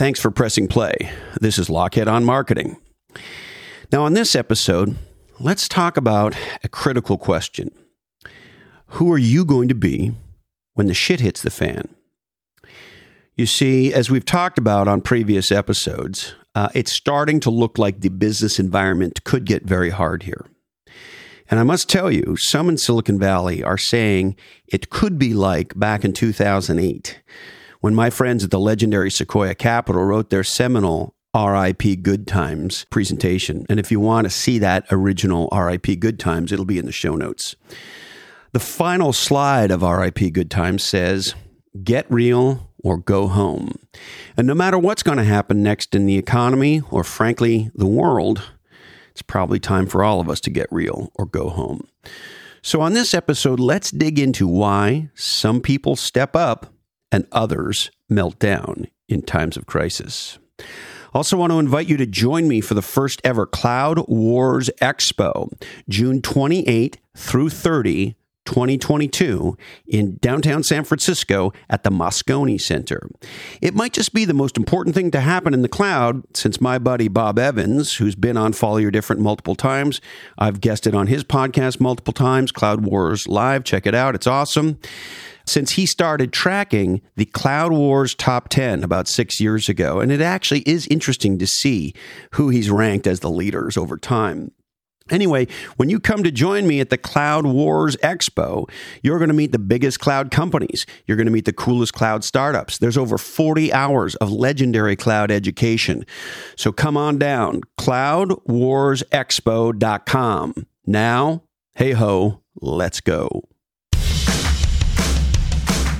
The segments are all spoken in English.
Thanks for pressing play. This is Lochhead on Marketing. Now, on this episode, let's talk about a critical question Who are you going to be when the shit hits the fan? You see, as we've talked about on previous episodes, uh, it's starting to look like the business environment could get very hard here. And I must tell you, some in Silicon Valley are saying it could be like back in 2008 when my friends at the legendary Sequoia Capital wrote their seminal RIP Good Times presentation. And if you want to see that original RIP Good Times, it'll be in the show notes. The final slide of RIP Good Times says, Get real or go home. And no matter what's going to happen next in the economy or, frankly, the world, it's probably time for all of us to get real or go home. So, on this episode, let's dig into why some people step up and others melt down in times of crisis. Also, want to invite you to join me for the first ever Cloud Wars Expo, June 28 through 30 2022 in downtown San Francisco at the Moscone Center. It might just be the most important thing to happen in the cloud since my buddy Bob Evans, who's been on Follow Your Different multiple times, I've guested on his podcast multiple times, Cloud Wars Live. Check it out, it's awesome since he started tracking the Cloud Wars top 10 about six years ago. And it actually is interesting to see who he's ranked as the leaders over time. Anyway, when you come to join me at the Cloud Wars Expo, you're going to meet the biggest cloud companies. You're going to meet the coolest cloud startups. There's over 40 hours of legendary cloud education. So come on down, cloudwarsexpo.com. Now, hey ho, let's go.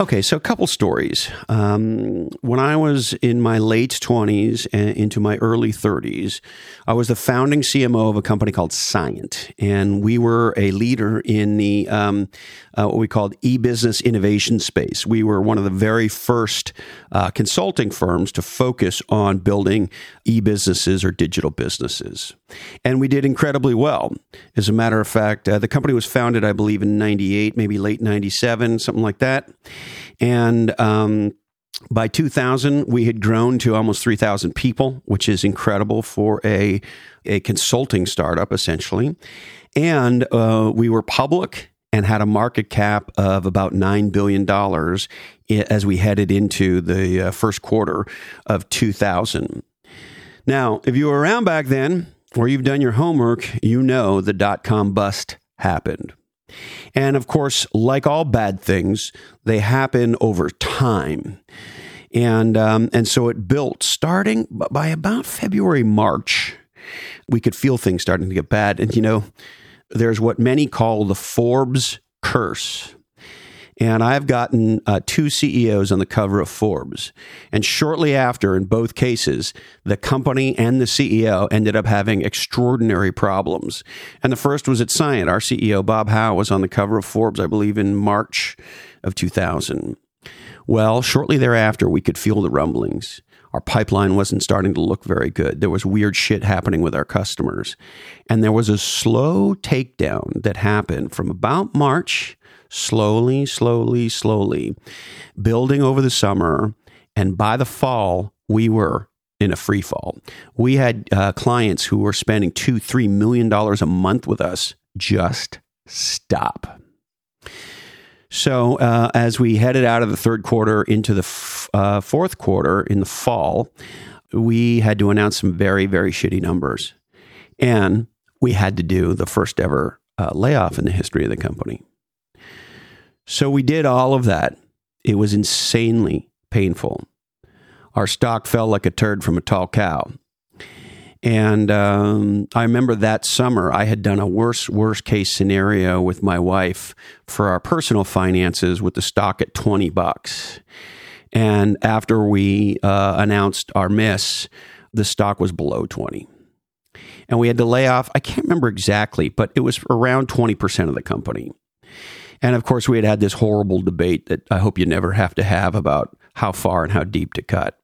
Okay, so a couple stories. Um, when I was in my late 20s and into my early 30s, I was the founding CMO of a company called Scient, and we were a leader in the um, uh, what we called e-business innovation space. We were one of the very first uh, consulting firms to focus on building e-businesses or digital businesses, and we did incredibly well. As a matter of fact, uh, the company was founded, I believe, in '98, maybe late '97, something like that. And um, by 2000, we had grown to almost 3,000 people, which is incredible for a, a consulting startup, essentially. And uh, we were public and had a market cap of about $9 billion as we headed into the uh, first quarter of 2000. Now, if you were around back then, or you've done your homework, you know the dot com bust happened. And of course, like all bad things, they happen over time. And, um, and so it built starting by about February, March. We could feel things starting to get bad. And, you know, there's what many call the Forbes curse. And I've gotten uh, two CEOs on the cover of Forbes. And shortly after, in both cases, the company and the CEO ended up having extraordinary problems. And the first was at Scient. Our CEO, Bob Howe, was on the cover of Forbes, I believe, in March of 2000. Well, shortly thereafter, we could feel the rumblings. Our pipeline wasn't starting to look very good. There was weird shit happening with our customers. And there was a slow takedown that happened from about March slowly, slowly, slowly, building over the summer. And by the fall, we were in a free fall. We had uh, clients who were spending two, three million dollars a month with us just stop. So, uh, as we headed out of the third quarter into the f- uh, fourth quarter in the fall, we had to announce some very, very shitty numbers. And we had to do the first ever uh, layoff in the history of the company. So we did all of that. It was insanely painful. Our stock fell like a turd from a tall cow. And um, I remember that summer, I had done a worse, worst case scenario with my wife for our personal finances with the stock at 20 bucks. And after we uh, announced our miss, the stock was below 20. And we had to lay off, I can't remember exactly, but it was around 20% of the company. And of course, we had had this horrible debate that I hope you never have to have about how far and how deep to cut.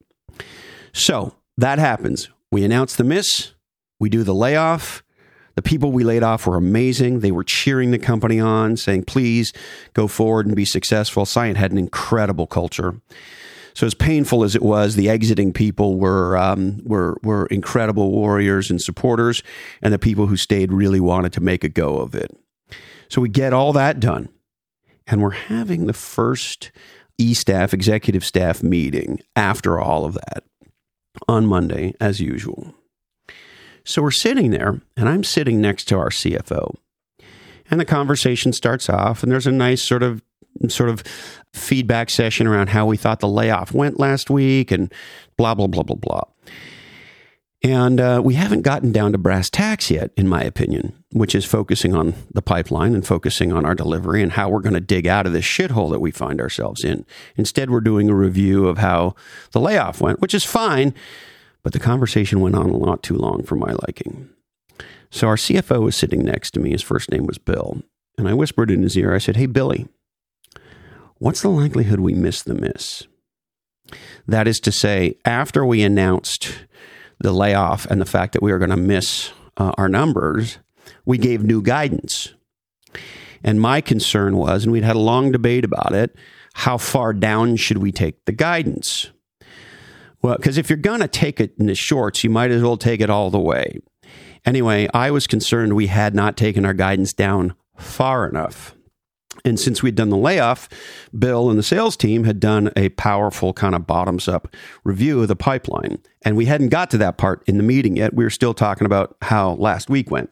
So that happens. We announce the miss, we do the layoff. The people we laid off were amazing. They were cheering the company on, saying, please go forward and be successful. Scient had an incredible culture. So as painful as it was, the exiting people were um, were were incredible warriors and supporters, and the people who stayed really wanted to make a go of it. So we get all that done, and we're having the first e staff executive staff meeting after all of that on Monday, as usual. So we're sitting there, and I'm sitting next to our CFO. And the conversation starts off, and there's a nice sort of sort of feedback session around how we thought the layoff went last week and blah blah blah blah blah. And uh, we haven't gotten down to brass tacks yet, in my opinion, which is focusing on the pipeline and focusing on our delivery and how we're going to dig out of this shithole that we find ourselves in. Instead, we're doing a review of how the layoff went, which is fine, but the conversation went on a lot too long for my liking. So our CFO was sitting next to me. His first name was Bill. And I whispered in his ear, I said, Hey, Billy, what's the likelihood we miss the miss? That is to say, after we announced the layoff and the fact that we were going to miss uh, our numbers, we gave new guidance. And my concern was, and we'd had a long debate about it, how far down should we take the guidance? Well, because if you're going to take it in the shorts, you might as well take it all the way. Anyway, I was concerned we had not taken our guidance down far enough. And since we'd done the layoff, Bill and the sales team had done a powerful kind of bottoms up review of the pipeline. And we hadn't got to that part in the meeting yet. We were still talking about how last week went.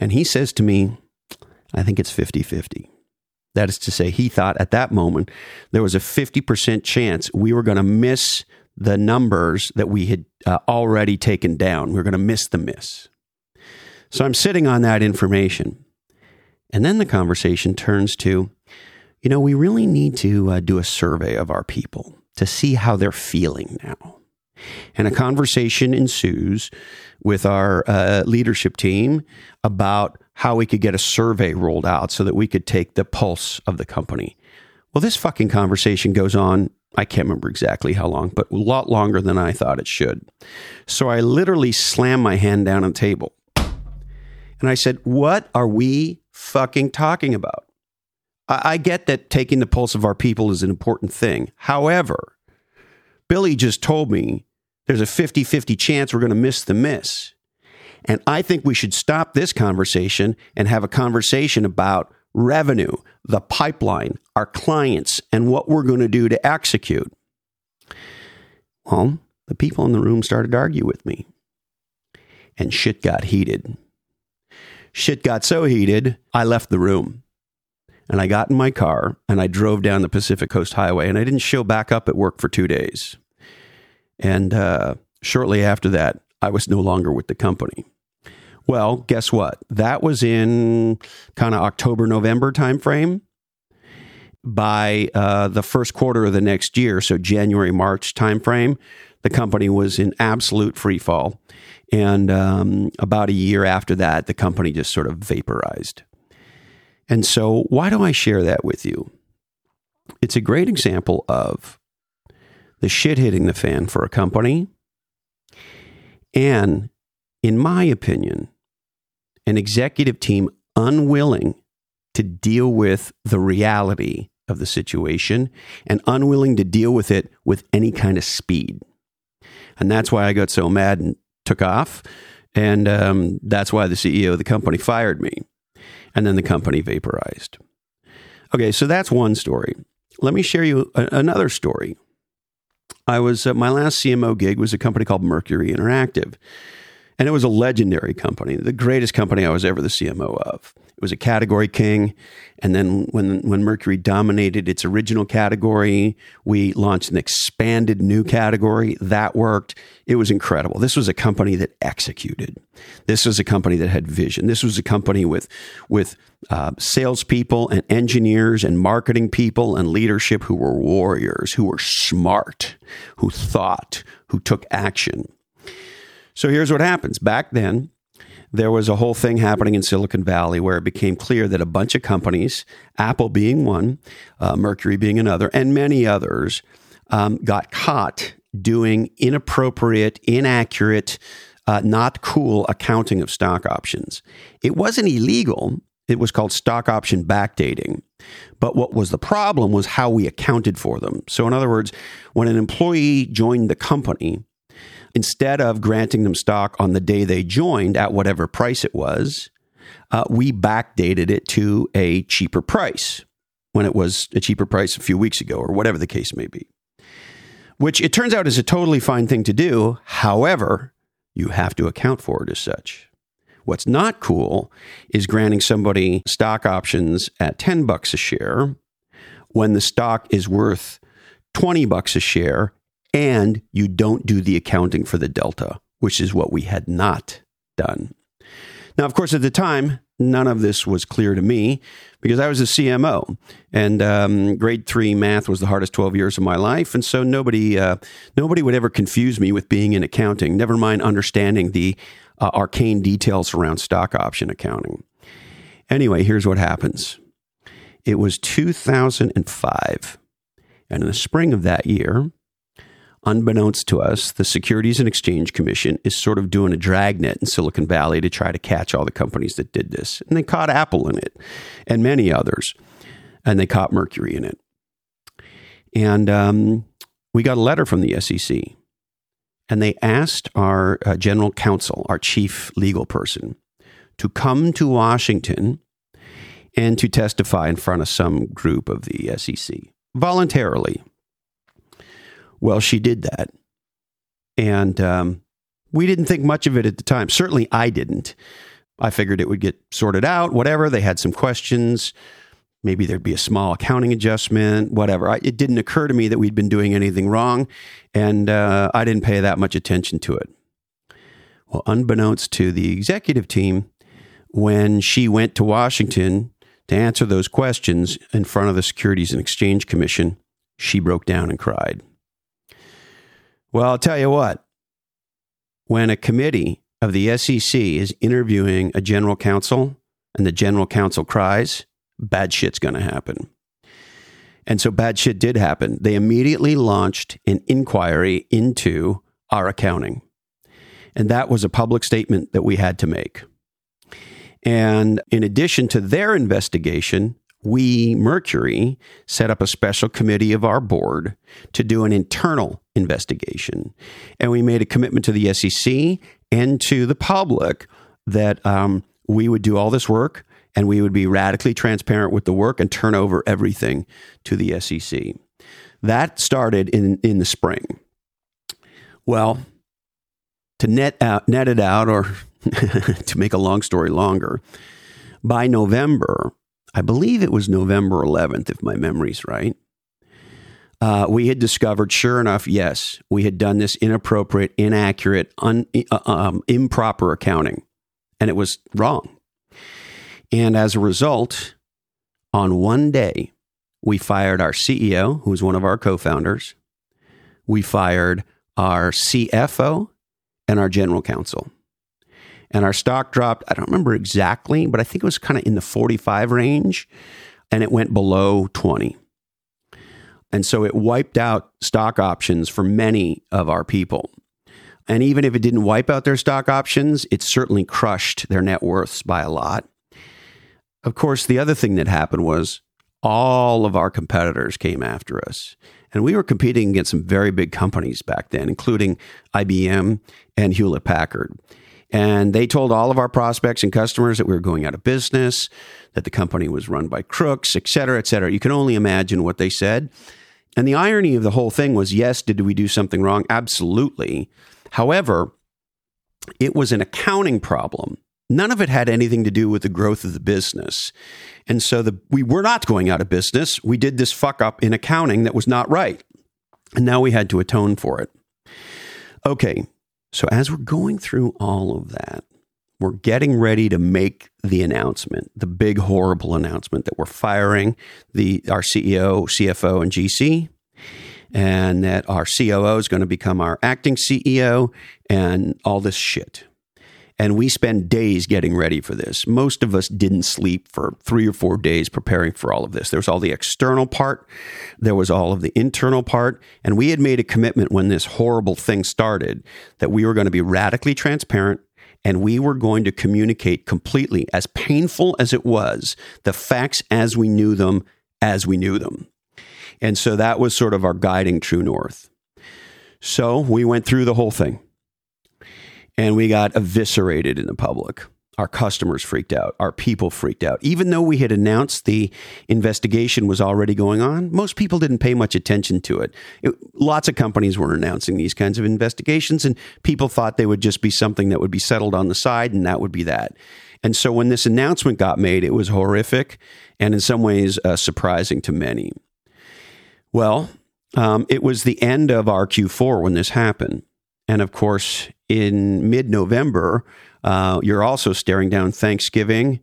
And he says to me, I think it's 50 50. That is to say, he thought at that moment there was a 50% chance we were going to miss the numbers that we had uh, already taken down. We were going to miss the miss. So I'm sitting on that information. And then the conversation turns to, you know, we really need to uh, do a survey of our people to see how they're feeling now. And a conversation ensues with our uh, leadership team about how we could get a survey rolled out so that we could take the pulse of the company. Well, this fucking conversation goes on. I can't remember exactly how long, but a lot longer than I thought it should. So I literally slammed my hand down on the table. And I said, What are we fucking talking about? I, I get that taking the pulse of our people is an important thing. However, Billy just told me there's a 50 50 chance we're going to miss the miss. And I think we should stop this conversation and have a conversation about revenue, the pipeline, our clients, and what we're going to do to execute. Well, the people in the room started to argue with me, and shit got heated. Shit got so heated, I left the room. And I got in my car and I drove down the Pacific Coast Highway, and I didn't show back up at work for two days. And uh, shortly after that, I was no longer with the company. Well, guess what? That was in kind of October, November timeframe. By uh, the first quarter of the next year, so January, March timeframe, the company was in absolute free fall. And um, about a year after that, the company just sort of vaporized. And so, why do I share that with you? It's a great example of the shit hitting the fan for a company. And in my opinion, an executive team unwilling to deal with the reality of the situation and unwilling to deal with it with any kind of speed. And that's why I got so mad took off. And um, that's why the CEO of the company fired me. And then the company vaporized. Okay, so that's one story. Let me share you a- another story. I was, uh, my last CMO gig was a company called Mercury Interactive. And it was a legendary company, the greatest company I was ever the CMO of. It was a category king. And then when, when Mercury dominated its original category, we launched an expanded new category. That worked. It was incredible. This was a company that executed. This was a company that had vision. This was a company with, with uh, salespeople and engineers and marketing people and leadership who were warriors, who were smart, who thought, who took action. So here's what happens. Back then, there was a whole thing happening in Silicon Valley where it became clear that a bunch of companies, Apple being one, uh, Mercury being another, and many others, um, got caught doing inappropriate, inaccurate, uh, not cool accounting of stock options. It wasn't illegal. It was called stock option backdating. But what was the problem was how we accounted for them. So, in other words, when an employee joined the company, instead of granting them stock on the day they joined at whatever price it was, uh, we backdated it to a cheaper price when it was a cheaper price a few weeks ago or whatever the case may be. Which it turns out is a totally fine thing to do. However, you have to account for it as such. What's not cool is granting somebody stock options at 10 bucks a share when the stock is worth 20 bucks a share and you don't do the accounting for the delta, which is what we had not done. Now, of course, at the time, none of this was clear to me because I was a CMO, and um, grade three math was the hardest twelve years of my life, and so nobody uh, nobody would ever confuse me with being in accounting. Never mind understanding the uh, arcane details around stock option accounting. Anyway, here's what happens. It was 2005, and in the spring of that year, unbeknownst to us, the Securities and Exchange Commission is sort of doing a dragnet in Silicon Valley to try to catch all the companies that did this. And they caught Apple in it and many others. And they caught Mercury in it. And um, we got a letter from the SEC. And they asked our uh, general counsel, our chief legal person, to come to Washington and to testify in front of some group of the SEC voluntarily. Well, she did that. And um, we didn't think much of it at the time. Certainly, I didn't. I figured it would get sorted out, whatever. They had some questions. Maybe there'd be a small accounting adjustment, whatever. I, it didn't occur to me that we'd been doing anything wrong, and uh, I didn't pay that much attention to it. Well, unbeknownst to the executive team, when she went to Washington to answer those questions in front of the Securities and Exchange Commission, she broke down and cried. Well, I'll tell you what. When a committee of the SEC is interviewing a general counsel and the general counsel cries, bad shit's going to happen. And so bad shit did happen. They immediately launched an inquiry into our accounting. And that was a public statement that we had to make. And in addition to their investigation, we, Mercury, set up a special committee of our board to do an internal investigation. And we made a commitment to the SEC and to the public that um, we would do all this work and we would be radically transparent with the work and turn over everything to the SEC. That started in, in the spring. Well, to net out, net it out, or to make a long story longer, by November, I believe it was November 11th, if my memory's right. Uh, we had discovered, sure enough, yes, we had done this inappropriate, inaccurate, un, uh, um, improper accounting, and it was wrong. And as a result, on one day, we fired our CEO, who was one of our co founders. We fired our CFO and our general counsel and our stock dropped. I don't remember exactly, but I think it was kind of in the 45 range and it went below 20. And so it wiped out stock options for many of our people. And even if it didn't wipe out their stock options, it certainly crushed their net worths by a lot. Of course, the other thing that happened was all of our competitors came after us. And we were competing against some very big companies back then, including IBM and Hewlett Packard. And they told all of our prospects and customers that we were going out of business, that the company was run by crooks, et cetera, et cetera. You can only imagine what they said. And the irony of the whole thing was yes, did we do something wrong? Absolutely. However, it was an accounting problem None of it had anything to do with the growth of the business. And so the, we were not going out of business. We did this fuck up in accounting that was not right. And now we had to atone for it. Okay, so as we're going through all of that, we're getting ready to make the announcement, the big horrible announcement that we're firing the our CEO, CFO, and GC, and that our COO is going to become our acting CEO, and all this shit. And we spend days getting ready for this. Most of us didn't sleep for three or four days preparing for all of this. There was all the external part, there was all of the internal part. And we had made a commitment when this horrible thing started that we were going to be radically transparent and we were going to communicate completely, as painful as it was, the facts as we knew them, as we knew them. And so that was sort of our guiding true north. So we went through the whole thing and we got eviscerated in the public. Our customers freaked out. Our people freaked out. Even though we had announced the investigation was already going on, most people didn't pay much attention to it. it. Lots of companies were announcing these kinds of investigations, and people thought they would just be something that would be settled on the side, and that would be that. And so when this announcement got made, it was horrific and in some ways uh, surprising to many. Well, um, it was the end of our Q4 when this happened. And of course, in mid November, uh, you're also staring down Thanksgiving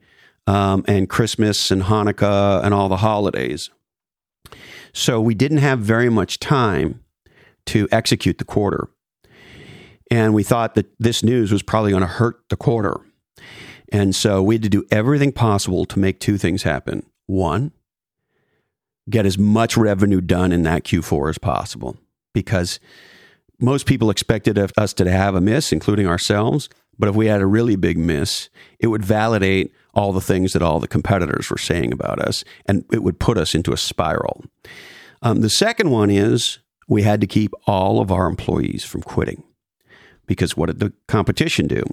um, and Christmas and Hanukkah and all the holidays. So we didn't have very much time to execute the quarter. And we thought that this news was probably going to hurt the quarter. And so we had to do everything possible to make two things happen. One, get as much revenue done in that Q4 as possible because most people expected us to have a miss, including ourselves. But if we had a really big miss, it would validate all the things that all the competitors were saying about us, and it would put us into a spiral. Um, the second one is we had to keep all of our employees from quitting. Because what did the competition do?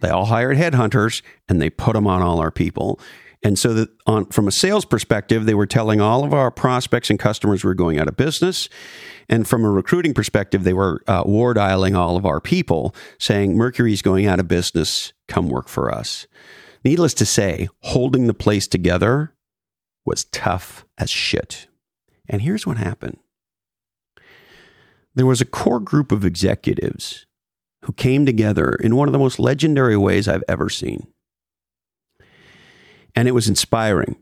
They all hired headhunters and they put them on all our people. And so that on from a sales perspective, they were telling all of our prospects and customers we are going out of business. And from a recruiting perspective, they were uh, war dialing all of our people, saying Mercury's going out of business. Come work for us. Needless to say, holding the place together was tough as shit. And here's what happened. There was a core group of executives who came together in one of the most legendary ways I've ever seen and it was inspiring.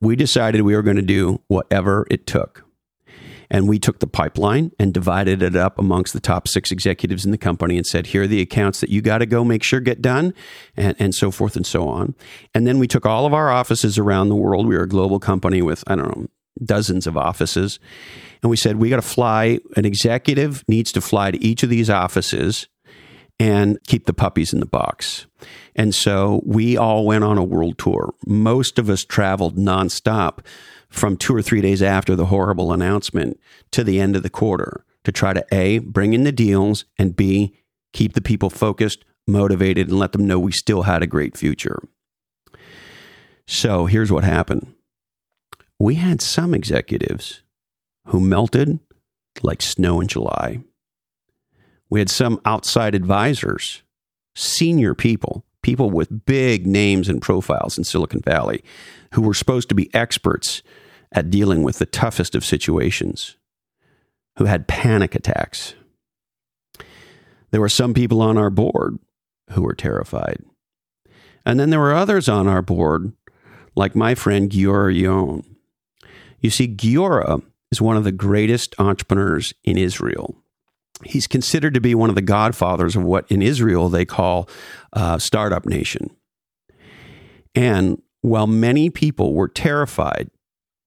We decided we were going to do whatever it took. And we took the pipeline and divided it up amongst the top six executives in the company and said, here are the accounts that you got to go make sure get done, and, and so forth and so on. And then we took all of our offices around the world. We were a global company with, I don't know, dozens of offices. And we said, we got to fly, an executive needs to fly to each of these offices and keep the puppies in the box. And so we all went on a world tour. Most of us traveled nonstop from two or three days after the horrible announcement to the end of the quarter to try to A, bring in the deals, and B, keep the people focused, motivated, and let them know we still had a great future. So here's what happened we had some executives who melted like snow in July. We had some outside advisors, senior people, people with big names and profiles in Silicon Valley who were supposed to be experts at dealing with the toughest of situations, who had panic attacks. There were some people on our board who were terrified. And then there were others on our board, like my friend Giora Yaron. You see, Giora is one of the greatest entrepreneurs in Israel he's considered to be one of the godfathers of what in Israel they call uh, startup nation. And while many people were terrified,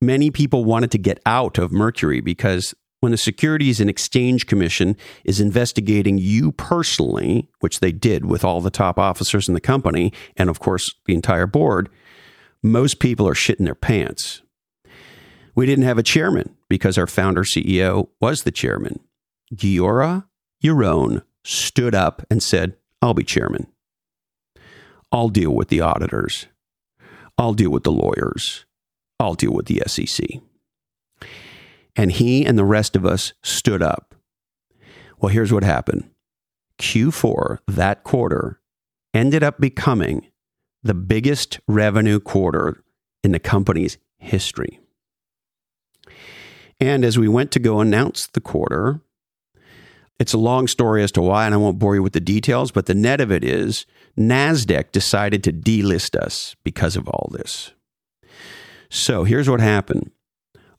many people wanted to get out of Mercury because when the Securities and Exchange Commission is investigating you personally, which they did with all the top officers in the company, and of course the entire board, most people are shitting their pants. We didn't have a chairman because our founder CEO was the chairman. Giora Yaron stood up and said, I'll be chairman. I'll deal with the auditors. I'll deal with the lawyers. I'll deal with the SEC. And he and the rest of us stood up. Well, here's what happened Q4, that quarter, ended up becoming the biggest revenue quarter in the company's history. And as we went to go announce the quarter, it's a long story as to why, and I won't bore you with the details, but the net of it is NASDAQ decided to delist us because of all this. So here's what happened.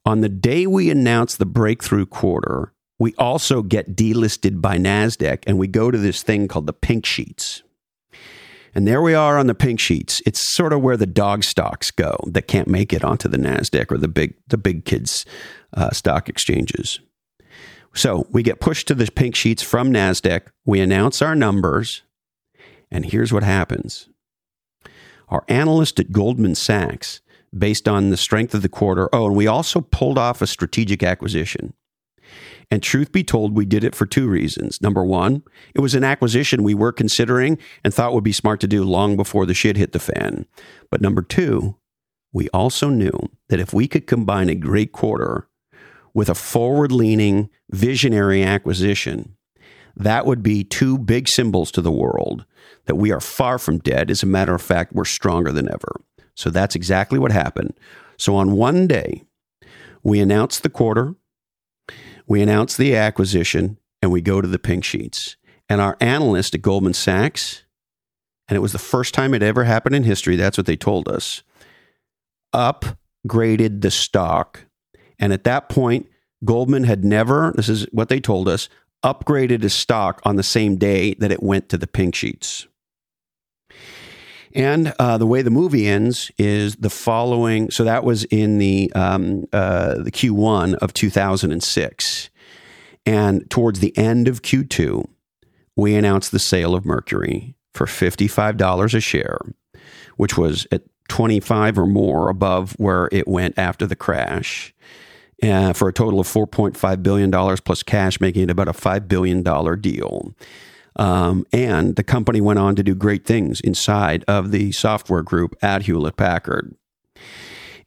On the day we announced the breakthrough quarter, we also get delisted by NASDAQ and we go to this thing called the pink sheets. And there we are on the pink sheets. It's sort of where the dog stocks go that can't make it onto the Nasdaq or the big the big kids uh, stock exchanges. So we get pushed to the pink sheets from Nasdaq. We announce our numbers, and here's what happens: our analyst at Goldman Sachs, based on the strength of the quarter. Oh, and we also pulled off a strategic acquisition. And truth be told, we did it for two reasons. Number one, it was an acquisition we were considering and thought would be smart to do long before the shit hit the fan. But number two, we also knew that if we could combine a great quarter with a forward leaning, visionary acquisition, that would be two big symbols to the world that we are far from dead. As a matter of fact, we're stronger than ever. So that's exactly what happened. So on one day, we announced the quarter, we announce the acquisition and we go to the pink sheets. And our analyst at Goldman Sachs, and it was the first time it ever happened in history, that's what they told us, upgraded the stock. And at that point, Goldman had never, this is what they told us, upgraded his stock on the same day that it went to the pink sheets. And uh, the way the movie ends is the following. So that was in the um, uh, the Q1 of 2006, and towards the end of Q2, we announced the sale of Mercury for $55 a share, which was at 25 or more above where it went after the crash. Uh, for a total of $4.5 billion plus cash, making it about a $5 billion deal. Um, and the company went on to do great things inside of the software group at Hewlett Packard.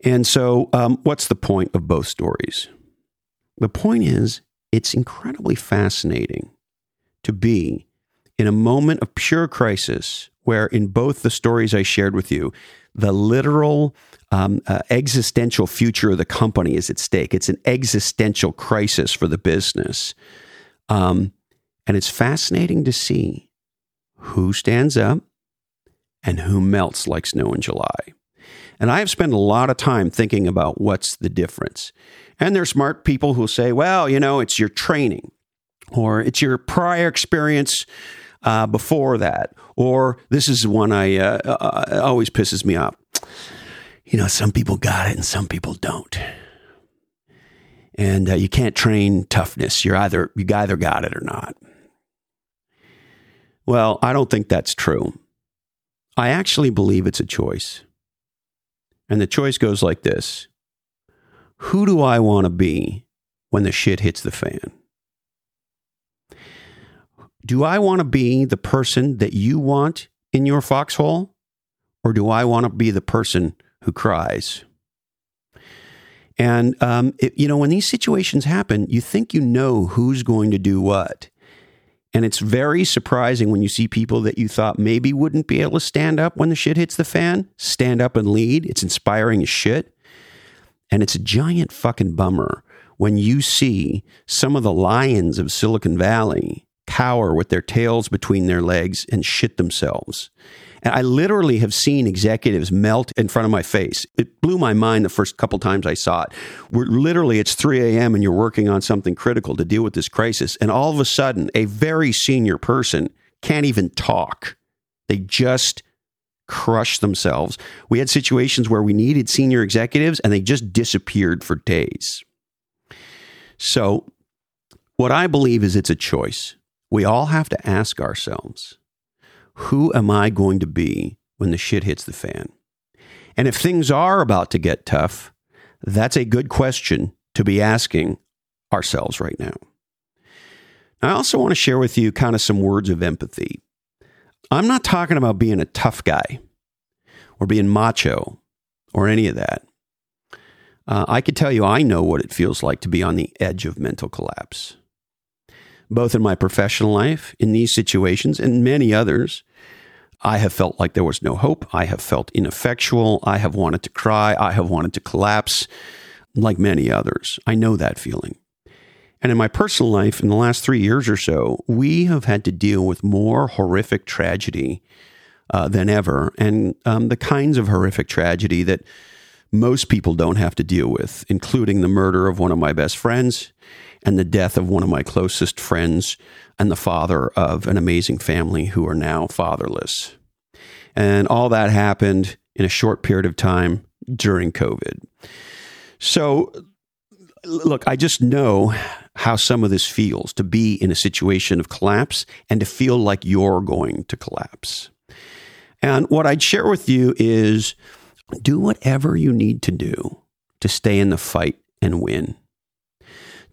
And so, um, what's the point of both stories? The point is, it's incredibly fascinating to be in a moment of pure crisis where, in both the stories I shared with you, the literal um, uh, existential future of the company is at stake. It's an existential crisis for the business. Um, and it's fascinating to see who stands up and who melts like snow in July. And I have spent a lot of time thinking about what's the difference. And there's smart people who say, well, you know, it's your training or it's your prior experience uh, before that. Or this is one I uh, uh, always pisses me off. You know, some people got it and some people don't. And uh, you can't train toughness. You're either you either got it or not. Well, I don't think that's true. I actually believe it's a choice. And the choice goes like this Who do I want to be when the shit hits the fan? Do I want to be the person that you want in your foxhole? Or do I want to be the person who cries? And, um, it, you know, when these situations happen, you think you know who's going to do what. And it's very surprising when you see people that you thought maybe wouldn't be able to stand up when the shit hits the fan, stand up and lead. It's inspiring as shit. And it's a giant fucking bummer when you see some of the lions of Silicon Valley cower with their tails between their legs and shit themselves. And I literally have seen executives melt in front of my face. It blew my mind the first couple times I saw it. Literally, it's 3 a.m. and you're working on something critical to deal with this crisis. And all of a sudden, a very senior person can't even talk. They just crush themselves. We had situations where we needed senior executives and they just disappeared for days. So, what I believe is it's a choice. We all have to ask ourselves who am I going to be when the shit hits the fan? And if things are about to get tough, that's a good question to be asking ourselves right now. I also want to share with you kind of some words of empathy. I'm not talking about being a tough guy or being macho or any of that. Uh, I could tell you, I know what it feels like to be on the edge of mental collapse both in my professional life, in these situations, and many others. I have felt like there was no hope. I have felt ineffectual. I have wanted to cry. I have wanted to collapse, like many others. I know that feeling. And in my personal life, in the last three years or so, we have had to deal with more horrific tragedy uh, than ever, and um, the kinds of horrific tragedy that most people don't have to deal with, including the murder of one of my best friends and the death of one of my closest friends and the father of an amazing family who are now fatherless. And all that happened in a short period of time during COVID. So, look, I just know how some of this feels to be in a situation of collapse and to feel like you're going to collapse. And what I'd share with you is do whatever you need to do to stay in the fight and win.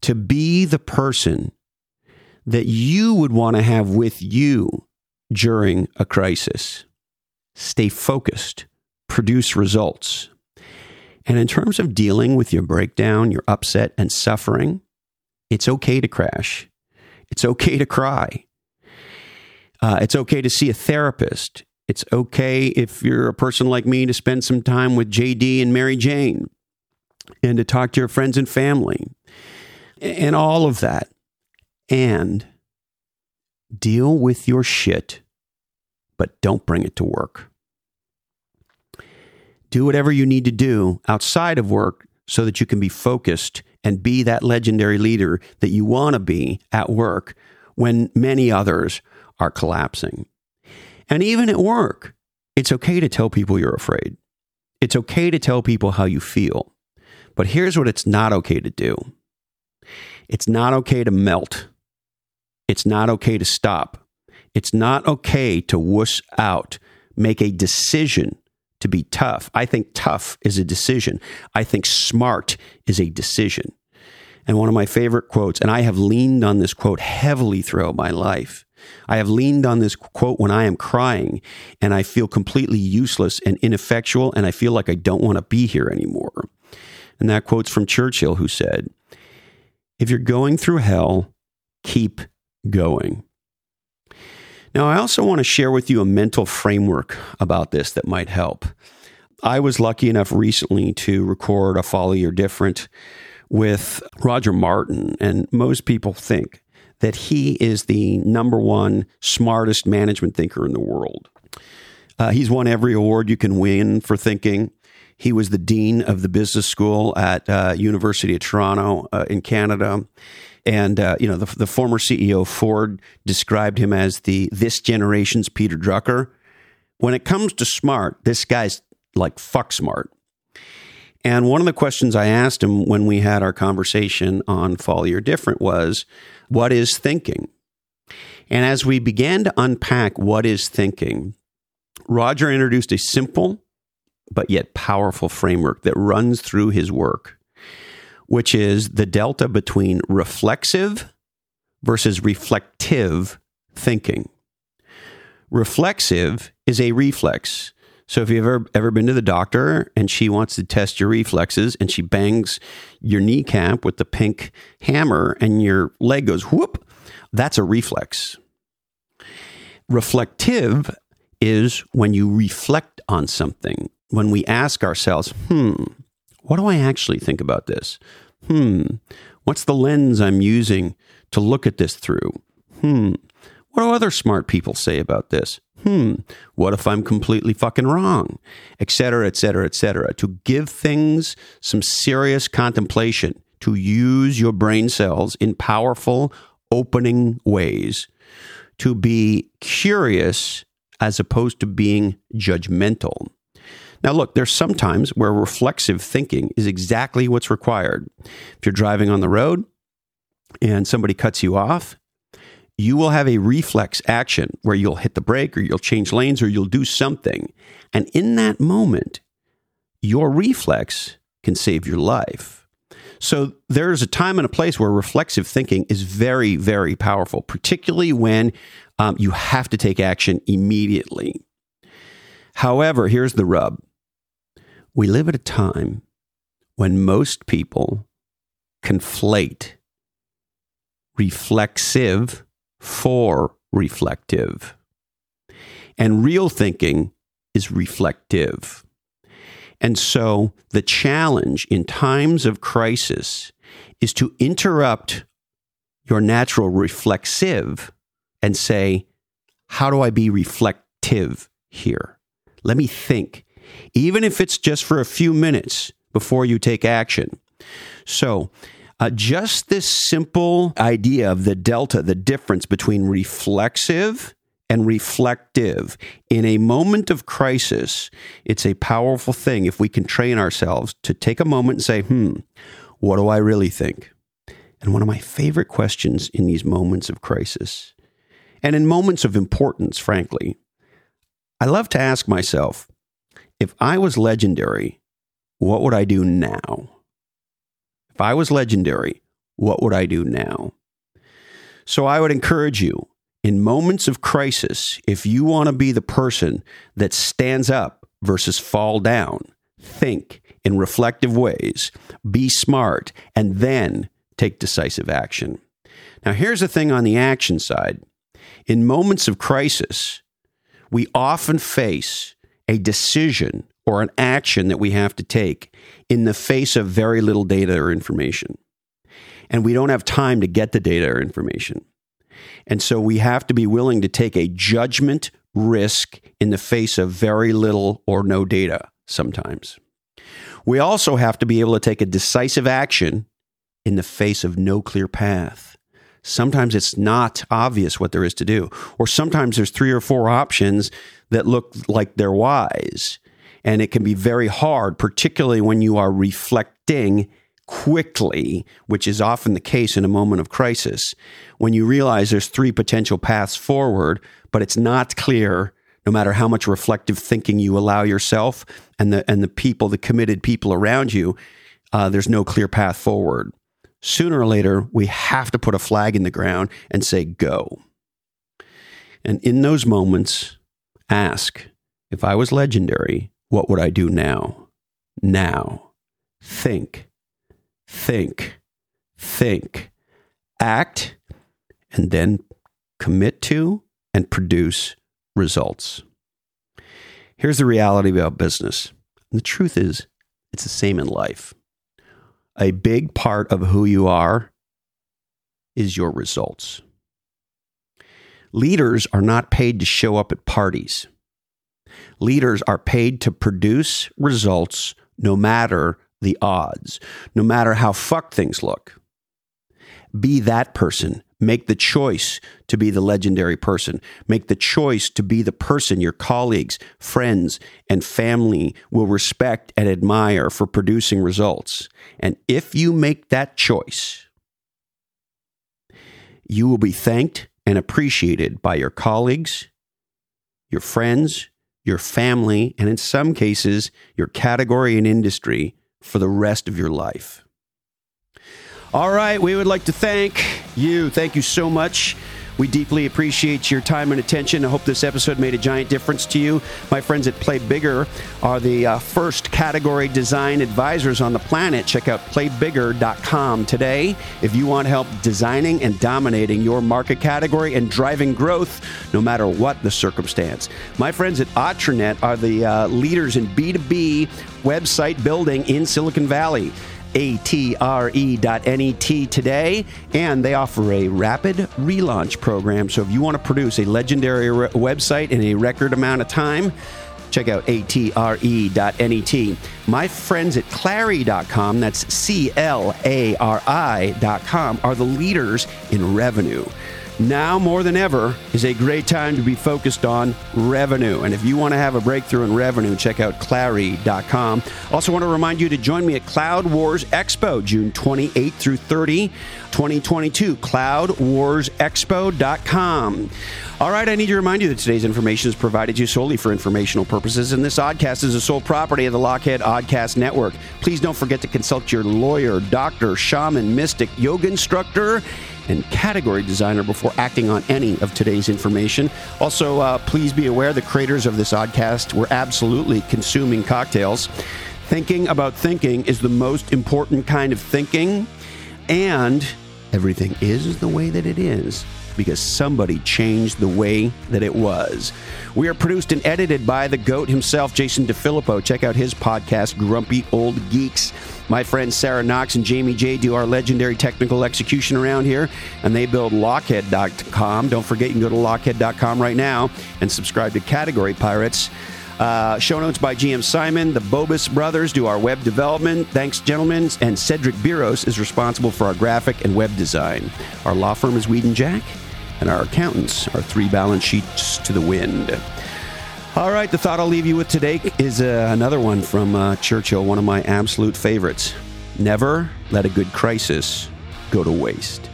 To be the person that you would want to have with you during a crisis. Stay focused, produce results. And in terms of dealing with your breakdown, your upset, and suffering, it's okay to crash. It's okay to cry. Uh, it's okay to see a therapist. It's okay if you're a person like me to spend some time with JD and Mary Jane and to talk to your friends and family and all of that. And deal with your shit, but don't bring it to work. Do whatever you need to do outside of work so that you can be focused and be that legendary leader that you want to be at work when many others are collapsing. And even at work, it's okay to tell people you're afraid. It's okay to tell people how you feel. But here's what it's not okay to do it's not okay to melt. It's not okay to stop. It's not okay to wuss out, make a decision to be tough. I think tough is a decision. I think smart is a decision. And one of my favorite quotes, and I have leaned on this quote heavily throughout my life, I have leaned on this quote when I am crying and I feel completely useless and ineffectual and I feel like I don't want to be here anymore. And that quote's from Churchill, who said, If you're going through hell, keep going. Now, I also want to share with you a mental framework about this that might help. I was lucky enough recently to record a Follow Your Different with Roger Martin, and most people think that he is the number one smartest management thinker in the world. Uh, he's won every award you can win for thinking. He was the dean of the business school at uh, University of Toronto uh, in Canada, and uh, you know the, the, former CEO Ford described him as the this generation's Peter Drucker. When it comes to smart, this guy's like fuck smart. And one of the questions I asked him when we had our conversation on Follow Your Different was, what is thinking? And as we began to unpack what is thinking, Roger introduced a simple but yet powerful framework that runs through his work, which is the delta between reflexive versus reflective thinking. Reflexive is a reflex. So if you've ever ever been to the doctor and she wants to test your reflexes and she bangs your kneecap with the pink hammer and your leg goes whoop, that's a reflex. Reflective is when you reflect on something, when we ask ourselves, hmm, what do I actually think about this? Hmm, what's the lens I'm using to look at this through? Hmm, what do other smart people say about this? hmm, what if I'm completely fucking wrong? Et cetera, et cetera, et cetera. To give things some serious contemplation, to use your brain cells in powerful, opening ways, to be curious as opposed to being judgmental. Now, look, there's sometimes where reflexive thinking is exactly what's required. If you're driving on the road and somebody cuts you off, you will have a reflex action where you'll hit the brake or you'll change lanes or you'll do something. And in that moment, your reflex can save your life. So there's a time and a place where reflexive thinking is very, very powerful, particularly when um, you have to take action immediately. However, here's the rub we live at a time when most people conflate reflexive for reflective. And real thinking is reflective. And so the challenge in times of crisis is to interrupt your natural reflexive and say, how do I be reflective here? Let me think, even if it's just for a few minutes before you take action. So, uh, just this simple idea of the delta, the difference between reflexive and reflective in a moment of crisis, it's a powerful thing if we can train ourselves to take a moment and say, hmm, what do I really think? And one of my favorite questions in these moments of crisis and in moments of importance, frankly, I love to ask myself if I was legendary, what would I do now? If I was legendary, what would I do now? So I would encourage you in moments of crisis, if you want to be the person that stands up versus fall down, think in reflective ways, be smart, and then take decisive action. Now, here's the thing on the action side in moments of crisis, we often face a decision or an action that we have to take in the face of very little data or information. And we don't have time to get the data or information. And so we have to be willing to take a judgment risk in the face of very little or no data sometimes. We also have to be able to take a decisive action in the face of no clear path. Sometimes it's not obvious what there is to do, or sometimes there's three or four options that look like they're wise. And it can be very hard, particularly when you are reflecting quickly, which is often the case in a moment of crisis, when you realize there's three potential paths forward, but it's not clear no matter how much reflective thinking you allow yourself and the and the people, the committed people around you, uh, there's no clear path forward. Sooner or later, we have to put a flag in the ground and say go. And in those moments, ask if I was legendary, what would I do now? Now. Think, think, think, act, and then commit to and produce results. Here's the reality about business. And the truth is, it's the same in life. A big part of who you are is your results. Leaders are not paid to show up at parties. Leaders are paid to produce results no matter the odds, no matter how fucked things look. Be that person. Make the choice to be the legendary person. Make the choice to be the person your colleagues, friends, and family will respect and admire for producing results. And if you make that choice, you will be thanked and appreciated by your colleagues, your friends, your family, and in some cases, your category and industry for the rest of your life. All right, we would like to thank you. Thank you so much. We deeply appreciate your time and attention. I hope this episode made a giant difference to you. My friends at Play Bigger are the uh, first category design advisors on the planet. Check out playbigger.com today if you want help designing and dominating your market category and driving growth no matter what the circumstance. My friends at Atre.net are the uh, leaders in B2B website building in Silicon Valley atre.net today, and they offer a rapid relaunch program. So if you want to produce a legendary re- website in a record amount of time, check out atre.net. My friends at clari.com, that's C L A R I.com, are the leaders in revenue. Now more than ever is a great time to be focused on revenue. And if you want to have a breakthrough in revenue, check out clari.com. Also want to remind you to join me at Cloud Wars Expo June 28th through 30, 2022, cloudwarsexpo.com. All right, I need to remind you that today's information is provided to you solely for informational purposes, and this oddcast is a sole property of the Lochhead Oddcast Network. Please don't forget to consult your lawyer, doctor, shaman, mystic, yoga instructor, and category designer before acting on any of today's information. Also, uh, please be aware the creators of this oddcast were absolutely consuming cocktails. Thinking about thinking is the most important kind of thinking, and everything is the way that it is because somebody changed the way that it was. We are produced and edited by the GOAT himself, Jason DeFilippo. Check out his podcast, Grumpy Old Geeks. My friends Sarah Knox and Jamie J do our legendary technical execution around here, and they build Lochhead.com. Don't forget, you can go to Lochhead.com right now and subscribe to Category Pirates. Uh, show notes by GM Simon. The Bobus brothers do our web development. Thanks, gentlemen. And Cedric Biros is responsible for our graphic and web design. Our law firm is Weed and Jack, and our accountants are three balance sheets to the wind. All right, the thought I'll leave you with today is uh, another one from uh, Churchill, one of my absolute favorites. Never let a good crisis go to waste.